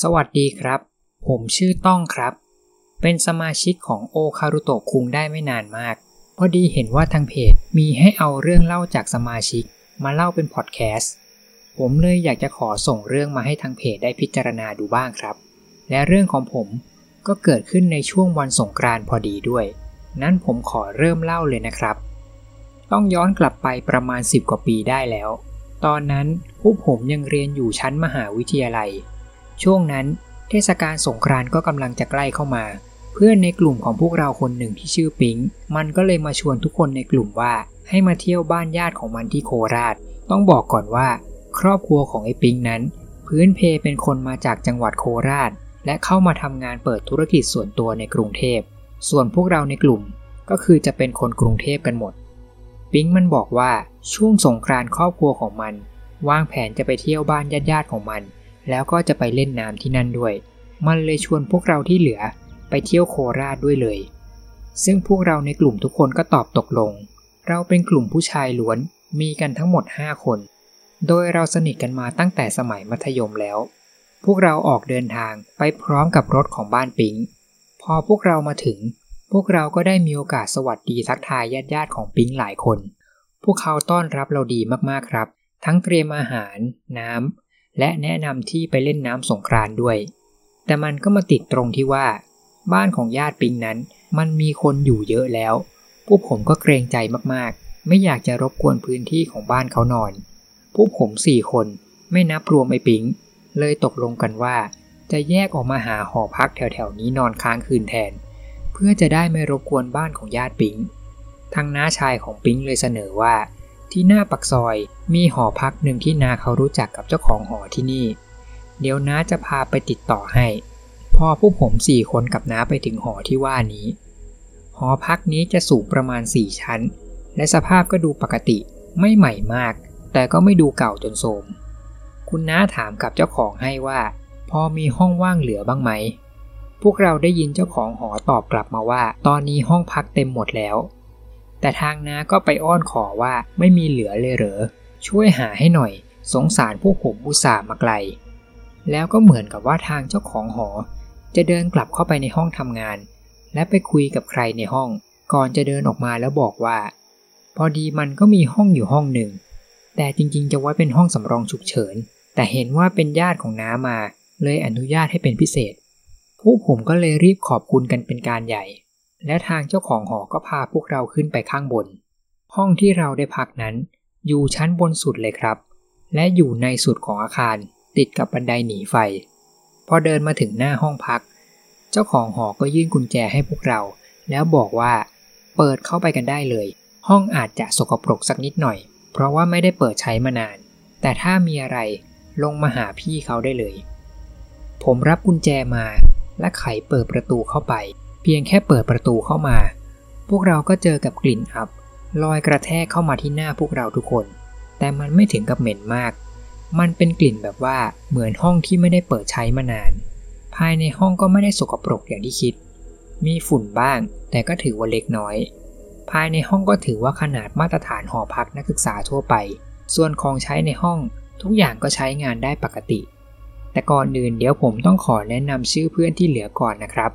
สวัสดีครับ ผมชื่อต้องครับ เป็นสมาชิกของโอคารุโตะคุงได้ไม่นานมาก พอดีเห็นว่าทางเพจมีให้เอาเรื่องเล่าจากสมาชิก มาเล่าเป็นพอดแคสต์ ผมเลยอยากจะขอส่งเรื่องมาให้ทางเพจได้พิจารณาดูบ้างครับ และเรื่องของผมก็เกิดขึ้นในช่วงวันสงกรานต์พอดีด้วย นั้นผมขอเริ่มเล่าเลยนะครับ ต้องย้อนกลับไปประมาณ 10 กว่าปีได้แล้ว ตอนนั้นพวกผมยังเรียนอยู่ชั้นมหาวิทยาลัย ช่วงนั้น เทศกาลสงกรานต์ก็กำลังจะใกล้เข้ามา เพื่อนในกลุ่มของพวกเราคนหนึ่งที่ชื่อปิง มันก็เลยมาชวนทุกคนในกลุ่มว่าให้มาเที่ยวบ้านญาติของมันที่โคราช ต้องบอกก่อนว่า ครอบครัวของไอ้ปิงนั้น พื้นเพเป็นคนมาจากจังหวัดโคราช และเข้ามาทำงานเปิดธุรกิจส่วนตัวในกรุงเทพ ส่วนพวกเราในกลุ่มก็คือจะเป็นคนกรุงเทพกันหมด ปิงมันบอกว่าช่วงสงกรานต์ครอบครัวของมัน วางแผนจะไปเที่ยวบ้านญาติๆของมัน แล้วก็จะไปเล่นน้ำที่นั่นด้วย มันเลยชวนพวกเราที่เหลือไปเที่ยวโคราชด้วยเลย ซึ่งพวกเราในกลุ่มทุกคนก็ตอบตกลง เราเป็นกลุ่มผู้ชายล้วน มีกันทั้งหมด 5 คน โดยเราสนิทกันมาตั้งแต่สมัยมัธยมแล้ว พวกเราออกเดินทางไปพร้อมกับรถของบ้านปิง พอพวกเรามาถึง พวกเราก็ได้มีโอกาสสวัสดีทักทายญาติๆของปิงหลายคน พวกเขาต้อนรับเราดีมากๆครับ ทั้งเตรียมอาหาร น้ำ และแนะนำที่ไปเล่นน้ำสงกรานด้วย แต่มันก็มาติดตรงที่ว่า บ้านของญาติปิงนั้น มันมีคนอยู่เยอะแล้ว พวกผมก็เกรงใจมากๆ ไม่อยากจะรบกวนพื้นที่ของบ้านเขานอน พวกผมสี่คนไม่นับรวมไอ้ปิง เลยตกลงกันว่า จะแยกออกมาหาหอพักแถวๆนี้นอนค้างคืนแทน เพื่อจะได้ไม่รบกวนบ้านของญาติปิงทางน้าชายของปิงเลยเสนอว่า ที่หน้าปักซอย มีหอพักหนึ่งที่นาเขารู้จักกับเจ้าของหอที่นี่ เดี๋ยวน้าจะพาไปติดต่อให้ พอพวกผมสี่คนกับน้าไปถึงหอที่ว่านี้ หอพักนี้จะสูงประมาณ4ชั้น และสภาพก็ดูปกติไม่ใหม่มาก แต่ก็ไม่ดูเก่าจนโทมคุณน้าถามกับเจ้าของให้ว่า พอมีห้องว่างเหลือบ้างไหม พวกเราได้ยินเจ้าของหอตอบกลับมาว่า ตอนนี้ห้องพักเต็มหมดแล้ว แต่ทางน้าก็ไปอ้อนขอว่าไม่มีเหลือเลยเหรอ ช่วยหาให้หน่อย สงสารพวกผมอุตส่าห์มาไกล แล้วก็เหมือนกับว่าทางเจ้าของหอ จะเดินกลับเข้าไปในห้องทำงาน และไปคุยกับใครในห้อง ก่อนจะเดินออกมาแล้วบอกว่า พอดีมันก็มีห้องอยู่ห้องหนึ่ง แต่จริงๆ จะไว้เป็นห้องสำรองฉุกเฉิน แต่เห็นว่าเป็นญาติของน้ามา เลยอนุญาตให้เป็นพิเศษ พวกผมก็เลยรีบขอบคุณกันเป็นการใหญ่ และทางเจ้าของหอก็พาพวกเราขึ้นไปข้างบน ห้องที่เราได้พักนั้น อยู่ชั้นบนสุดเลยครับ และอยู่ในสุดของอาคารติดกับบันไดหนีไฟ พอเดินมาถึงหน้าห้องพัก เจ้าของหอก็ยื่นกุญแจให้พวกเรา แล้วบอกว่าเปิดเข้าไปกันได้เลย ห้องอาจจะสกปรกสักนิดหน่อย เพราะว่าไม่ได้เปิดใช้มานาน แต่ถ้ามีอะไรลงมาหาพี่เขาได้เลย ผมรับกุญแจมาและไขเปิดประตูเข้าไป เพียงแค่เปิดประตูเข้ามา พวกเราก็เจอกับกลิ่นอับ ลอยกระแทกเข้ามาที่หน้าพวกเราทุกคน แต่มันไม่ถึงกับเหม็นมาก มันเป็นกลิ่นแบบว่าเหมือนห้องที่ไม่ได้เปิดใช้มานาน ภายในห้องก็ไม่ได้สกปรกอย่างที่คิด มีฝุ่นบ้าง แต่ก็ถือว่าเล็กน้อย ภายในห้องก็ถือว่าขนาดมาตรฐานหอพักนักศึกษาทั่วไป ส่วนของใช้ในห้องทุกอย่างก็ใช้งานได้ปกติ แต่ก่อนอื่นเดี๋ยวผมต้องขอแนะนำชื่อเพื่อนที่เหลือก่อนนะครับ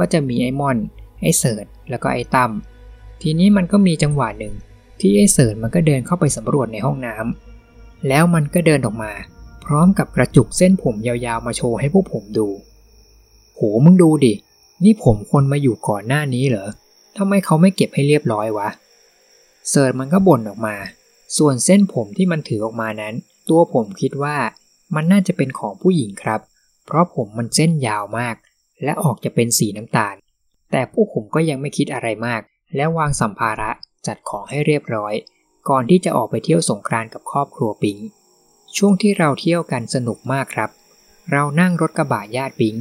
ก็จะมีไอ้มอน ไอ้เสิร์ตแล้วก็ไอ้ตั้มทีนี้มันก็มีจังหวะหนึ่งที่ไอ้เสิร์ตมันก็เดินเข้าไปสำรวจในห้องน้ำแล้วมันก็เดินออกมา พร้อมกับกระจุกเส้นผมยาวๆมาโชว์ให้พวกผมดู โหมึงดูดิ นี่ผมคนมาอยู่ก่อนหน้านี้เหรอทำไมเขาไม่เก็บให้เรียบร้อยวะ เสิร์ตมันก็บ่นออกมา ส่วนเส้นผมที่มันถือออกมานั้น ตัวผมคิดว่ามันน่าจะเป็นของผู้หญิงครับ เพราะผมมันเส้นยาวมาก และออกจะเป็นสีน้ำตาล แต่พวกผมก็ยังไม่คิดอะไรมาก และวางสัมภาระจัดของให้เรียบร้อย ก่อนที่จะออกไปเที่ยวสงกรานต์กับครอบครัวปิง ช่วงที่เราเที่ยวกันสนุกมากครับ เรานั่งรถกระบะญาติปิง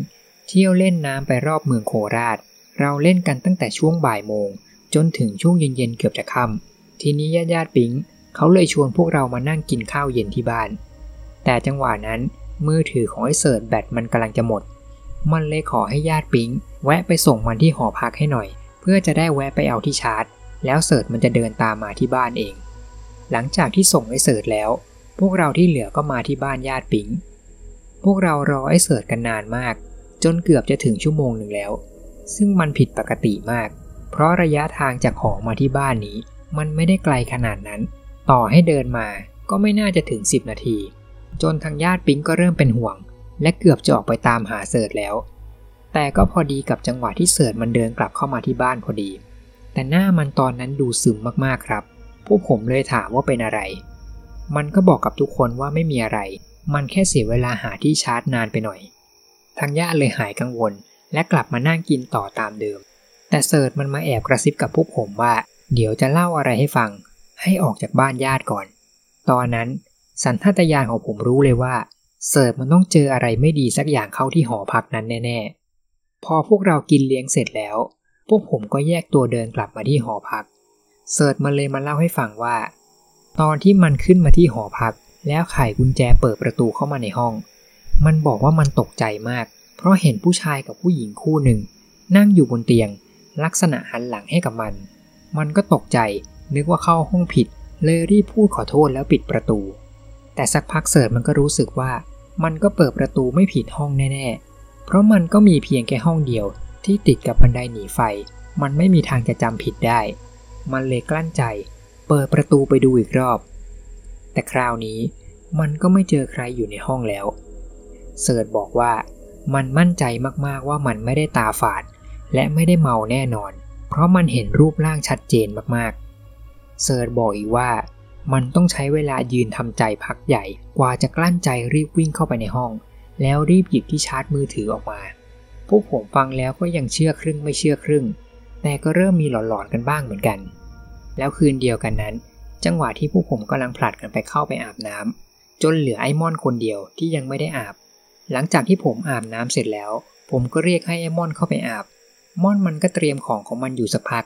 เที่ยวเล่นน้ำไปรอบเมืองโคราช เราเล่นกันตั้งแต่ช่วงบ่ายโมง จนถึงช่วงเย็นๆเกือบจะค่ำทีนี้ญาติญาติปิงเขาเลยชวนพวกเรามานั่งกินข้าวเย็นที่บ้าน แต่จังหวะนั้นมือถือของไอ้เสิร์ตแบตมันกำลังจะหมด มันเลยขอให้ญาติปิงแวะไปส่งมันที่หอพักให้หน่อย เพื่อจะได้แวะไปเอาที่ชาร์จ แล้วเสิร์ตมันจะเดินตามมาที่บ้านเอง หลังจากที่ส่งไอ้เสิร์ตแล้ว พวกเราที่เหลือก็มาที่บ้านญาติปิงพวกเรารอไอ้เสิร์ชกันนานมาก จนเกือบจะถึงชั่วโมงหนึ่งแล้ว ซึ่งมันผิดปกติมาก เพราะระยะทางจากหอมาที่บ้านนี้ มันไม่ได้ไกลขนาดนั้น ต่อให้เดินมาก็ไม่น่าจะถึง 10 นาที จนทางญาติปิ๊งก็เริ่มเป็นห่วง และเกือบจะออกไปตามหาเสิร์ชแล้ว แต่ก็พอดีกับจังหวะที่เสิร์ชมันเดินกลับเข้ามาที่บ้านพอดี แต่หน้ามันตอนนั้นดูซึมมากๆครับ พวกผมเลยถามว่าเป็นอะไร มันก็บอกกับทุกคนว่าไม่มีอะไร มันแค่เสียเวลาหาที่ชาร์จนานไปหน่อย ทางญาติเลยหายกังวล และกลับมานั่งกินต่อตามเดิม แต่เสิร์ชมันมาแอบกระซิบกับพวกผมว่า เดี๋ยวจะเล่าอะไรให้ฟัง ให้ออกจากบ้านญาติก่อน ตอนนั้นสันทัตยานของผมรู้เลยว่า เสิร์ชมันต้องเจออะไรไม่ดีสักอย่างเข้าที่หอพักนั้นแน่ๆ พอพวกเรากินเลี้ยงเสร็จแล้ว พวกผมก็แยกตัวเดินกลับมาที่หอพัก เสิร์ชมันเลยมาเล่าให้ฟังว่า ตอนที่มันขึ้นมาที่หอพัก แล้วไขกุญแจเปิดประตูเข้ามาในห้อง มันบอกว่ามันตกใจมาก เพราะเห็นผู้ชายกับผู้หญิงคู่หนึ่ง นั่งอยู่บนเตียง ลักษณะหันหลังให้กับมัน มันก็ตกใจนึกว่าเข้าห้องผิด เลยรีบพูดขอโทษแล้วปิดประตู แต่สักพักเสิร์ชมันก็รู้สึกว่ามันก็เปิดประตูไม่ผิดห้องแน่ ๆ เพราะมันก็มีเพียงแค่ห้องเดียวที่ติดกับบันไดหนีไฟ มันไม่มีทางจะจำผิดได้ มันเลยกลั้นใจ เปิดประตูไปดูอีกรอบ แต่คราวนี้มันก็ไม่เจอใครอยู่ในห้องแล้ว เสิร์ชบอกว่ามันมั่นใจมากๆว่ามันไม่ได้ตาฝาด และไม่ได้เมาแน่นอน เพราะมันเห็นรูปร่างชัดเจนมากๆ เสิร์ชบอกอีกว่า มันต้องใช้เวลายืนทำใจพักใหญ่ กว่าจะกลั้นใจรีบวิ่งเข้าไปในห้อง แล้วรีบหยิบที่ชาร์จมือถือออกมา พวกผมฟังแล้วก็ยังเชื่อครึ่งไม่เชื่อครึ่ง แต่ก็เริ่มมีหลอนๆกันบ้างเหมือนกัน แล้วคืนเดียวกันนั้น จังหวะที่พวกผมกำลังผลัดกันไปเข้าไปอาบน้ำจนเหลือไอ้มอนคนเดียวที่ยังไม่ได้อาบ หลังจากที่ผมอาบน้ำเสร็จแล้ว ผมก็เรียกให้ไอ้มอนเข้าไปอาบ มอนมันก็เตรียมของของมันอยู่สักพัก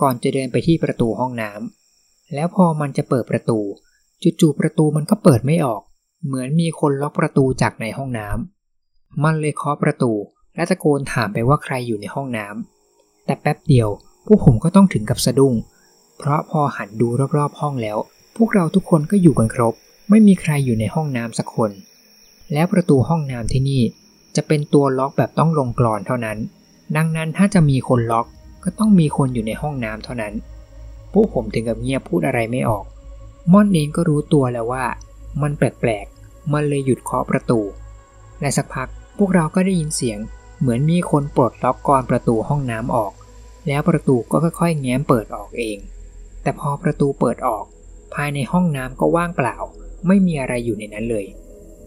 ก่อนจะเดินไปที่ประตูห้องน้ำ แล้วพอมันจะเปิดประตู จู่ๆประตูมันก็เปิดไม่ออก เหมือนมีคนล็อกประตูจากในห้องน้ำมันเลยเคาะประตู และตะโกนถามไปว่าใครอยู่ในห้องน้ำแต่แป๊บเดียวพวกผมก็ต้องถึงกับสะดุ้ง เพราะพอหันดูรอบๆห้องแล้ว พวกเราทุกคนก็อยู่กันครบ ไม่มีใครอยู่ในห้องน้ำสักคน แล้วประตูห้องน้ำที่นี่ จะเป็นตัวล็อกแบบต้องลงกรอนเท่านั้น ดังนั้นถ้าจะมีคนล็อกก็ต้องมีคนอยู่ในห้องน้ำเท่านั้น พวกผมถึงกับเงียบพูดอะไรไม่ออก ม่อนเองก็รู้ตัวแล้วว่า มันแปลกๆ มันเลยหยุดเคาะประตู และสักพักพวกเราก็ได้ยินเสียง เหมือนมีคนปลดล็อกกรอนประตูห้องน้ำออก แล้วประตูก็ค่อยๆ แง้มเปิดออกเอง แต่พอประตูเปิดออก ภายในห้องน้ำก็ว่างเปล่า ไม่มีอะไรอยู่ในนั้นเลย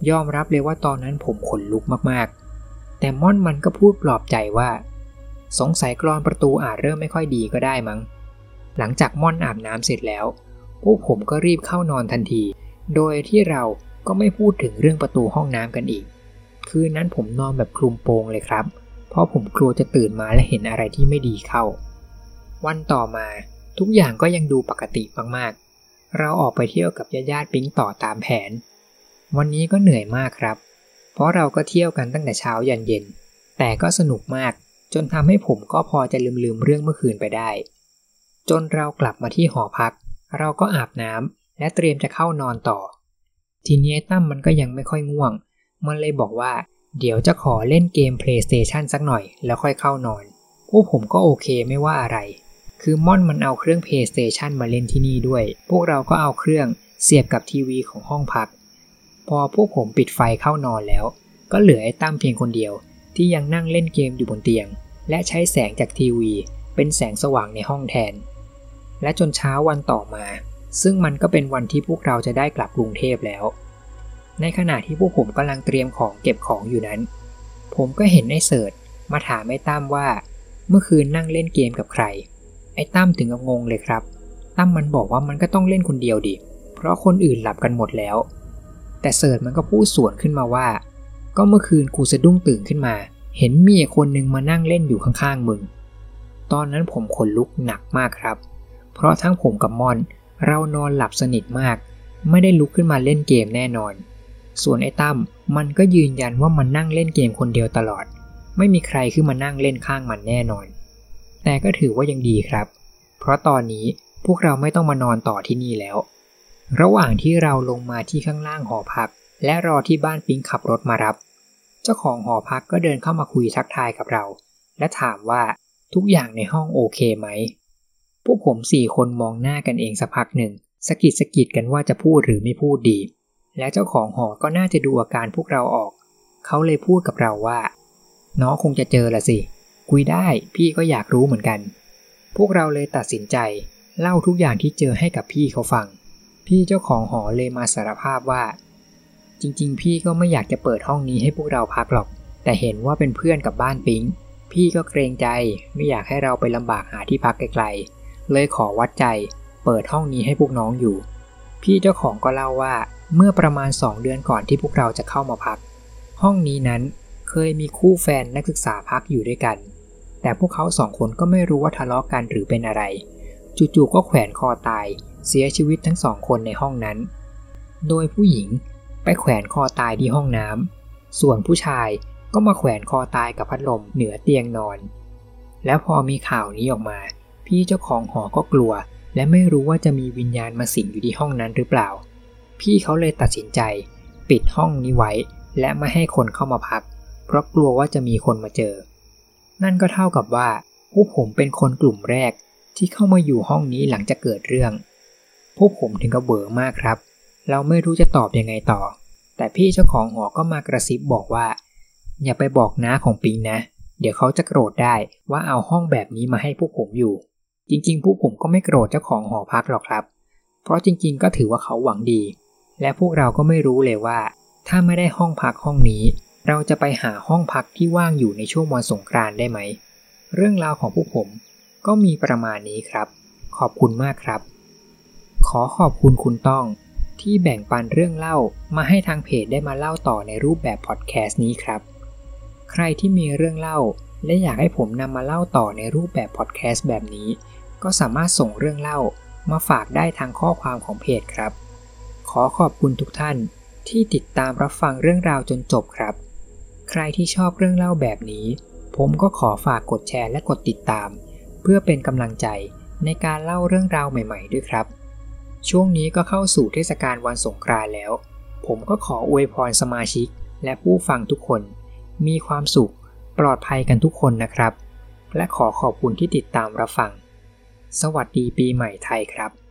ยอมรับเลยว่าตอนนั้นผมขนลุกมากๆ แต่ม่อนมันก็พูดปลอบใจว่า สงสัยกรอนประตูอาจเริ่มไม่ค่อยดีก็ได้มั้ง หลังจากม่อนอาบน้ำเสร็จแล้ว พวกผมก็รีบเข้านอนทันที โดยที่เราก็ไม่พูดถึงเรื่องประตูห้องน้ำกันอีก คืนนั้นผมนอนแบบคลุมโปงเลยครับ เพราะผมกลัวจะตื่นมาและเห็นอะไรที่ไม่ดีเข้า วันต่อมาทุกอย่างก็ยังดูปกติมากๆ เราออกไปเที่ยวกับญาติๆปิ๊งต่อตามแผน วันนี้ก็เหนื่อยมากครับ เพราะเราก็เที่ยวกันตั้งแต่เช้ายันเย็น แต่ก็สนุกมากจนทำให้ผมก็พอจะลืมๆเรื่องเมื่อคืนไปได้ จนเรากลับมาที่หอพัก เราก็อาบน้ำและเตรียมจะเข้านอนต่อ ทีนี้ตั้มมันก็ยังไม่ค่อยง่วง มันเลยบอกว่า เดี๋ยวจะขอเล่นเกม PlayStation สักหน่อยแล้วค่อยเข้านอนพวกผมก็โอเคไม่ว่าอะไร คือม่อนมันเอาเครื่อง PlayStation มาเล่นที่นี่ด้วย พวกเราก็เอาเครื่องเสียบกับทีวีของห้องพัก พอพวกผมปิดไฟเข้านอนแล้ว ก็เหลือไอ้ตั้มเพียงคนเดียว ที่ยังนั่งเล่นเกมอยู่บนเตียง และใช้แสงจากทีวี เป็นแสงสว่างในห้องแทน และจนเช้าวันต่อมา ซึ่งมันก็เป็นวันที่พวกเราจะได้กลับกรุงเทพแล้ว ในขณะที่พวกผมกำลังเตรียมของเก็บของอยู่นั้น ผมก็เห็นไอ้เสิร์ชมาถามไอ้ตั้มว่า เมื่อคืนนั่งเล่นเกมกับใคร ไอ้ตั้มถึงกับงงเลยครับ ตั้มมันบอกว่ามันก็ต้องเล่นคนเดียวดิ เพราะคนอื่นหลับกันหมดแล้ว แต่เสิร์ชมันก็พูดสวนขึ้นมาว่า ก็เมื่อคืนกูสะดุ้งตื่นขึ้นมา เห็นมีคนหนึ่งมานั่งเล่นอยู่ข้างๆมึง ตอนนั้นผมขนลุกหนักมากครับ เพราะทั้งผมกับมอน เรานอนหลับสนิทมาก ไม่ได้ลุกขึ้นมาเล่นเกมแน่นอน ส่วนไอ้ตั้มมันก็ยืนยันว่ามันนั่งเล่นเกมคนเดียวตลอด ไม่มีใครขึ้นมานั่งเล่นข้างมันแน่นอน แต่ก็ถือว่ายังดีครับ เพราะตอนนี้พวกเราไม่ต้องมานอนต่อที่นี่แล้ว ระหว่างที่เราลงมาที่ข้างล่างหอพัก และรอที่บ้านปิงขับรถมารับ เจ้าของหอพักก็เดินเข้ามาคุยทักทายกับเรา และถามว่าทุกอย่างในห้องโอเคไหม พวกผมสี่คนมองหน้ากันเองสักพักหนึ่งสกิดสกิดกันว่าจะพูดหรือไม่พูดดี และเจ้าของหอก็น่าจะดูอาการพวกเราออก เขาเลยพูดกับเราว่า น้องคงจะเจอละสิ คุยได้พี่ก็อยากรู้เหมือนกัน พวกเราเลยตัดสินใจ เล่าทุกอย่างที่เจอให้กับพี่เขาฟัง พี่เจ้าของหอเลยมาสารภาพว่า จริง ๆ พี่ก็ไม่อยากจะเปิดห้องนี้ให้พวกเราพักหรอก แต่เห็นว่าเป็นเพื่อนกับบ้านปิง พี่ก็เกรงใจไม่อยากให้เราไปลำบากหาที่พักไกลๆ เลยขอวัดใจ เปิดห้องนี้ให้พวกน้องอยู่ พี่เจ้าของก็เล่าว่าเมื่อประมาณ 2 เดือนก่อนที่พวกเราจะเข้ามาพัก ห้องนี้นั้นเคยมีคู่แฟนนักศึกษาพักอยู่ด้วยกัน แต่พวกเขาสองคนก็ไม่รู้ว่าทะเลาะกันหรือเป็นอะไร จู่ๆก็แขวนคอตาย เสียชีวิตทั้งสองคนในห้องนั้น โดยผู้หญิงไปแขวนคอตายที่ห้องน้ำส่วนผู้ชายก็มาแขวนคอตายกับพัดลมเหนือเตียงนอน แล้วพอมีข่าวนี้ออกมา พี่เจ้าของหอก็กลัว และไม่รู้ว่าจะมีวิญญาณมาสิงอยู่ที่ห้องนั้นหรือเปล่า พี่เขาเลยตัดสินใจ ปิดห้องนี้ไว้ และไม่ให้คนเข้ามาพัก เพราะกลัวว่าจะมีคนมาเจอ นั่นก็เท่ากับว่าพวกผมเป็นคนกลุ่มแรกที่เข้ามาอยู่ห้องนี้หลังจากเกิดเรื่อง พวกผมถึงกับเบื่อมากครับ เราไม่รู้จะตอบยังไงต่อ แต่พี่เจ้าของหอก็มากระซิบบอกว่า อย่าไปบอกน้าของปิงนะ เดี๋ยวเขาจะโกรธได้ว่าเอาห้องแบบนี้มาให้พวกผมอยู่ จริงๆ พวกผมก็ไม่โกรธเจ้าของหอพักหรอกครับ เพราะจริงๆ ก็ถือว่าเขาหวังดี และพวกเราก็ไม่รู้เลยว่า ถ้าไม่ได้ห้องพักห้องนี้ เราจะไปหาห้องพักที่ว่างอยู่ในช่วงวันสงกรานต์ได้ไหม เรื่องราวของพวกผมก็มีประมาณนี้ครับ ขอบคุณมากครับ ขอขอบคุณคุณต้องที่แบ่งปันเรื่องเล่ามาให้ทางเพจได้มาเล่าต่อในรูปแบบพอดแคสต์นี้ครับ ใครที่มีเรื่องเล่าและอยากให้ผมนำมาเล่าต่อในรูปแบบพอดแคสต์แบบนี้ ก็สามารถส่งเรื่องเล่ามาฝากได้ทางข้อความของเพจครับ ขอขอบคุณทุกท่านที่ติดตามรับฟังเรื่องราวจนจบครับ ใครที่ชอบเรื่องเล่าแบบนี้ ผมก็ขอฝากกดแชร์และกดติดตาม เพื่อเป็นกำลังใจในการเล่าเรื่องราวใหม่ ๆ ด้วยครับ ช่วงนี้ก็เข้าสู่เทศกาลวันสงกรานต์แล้ว ผมก็ขออวยพรสมาชิก และผู้ฟังทุกคน มีความสุข ปลอดภัยกันทุกคนนะครับ และขอขอบคุณที่ติดตามรับฟัง สวัสดีปีใหม่ไทยครับ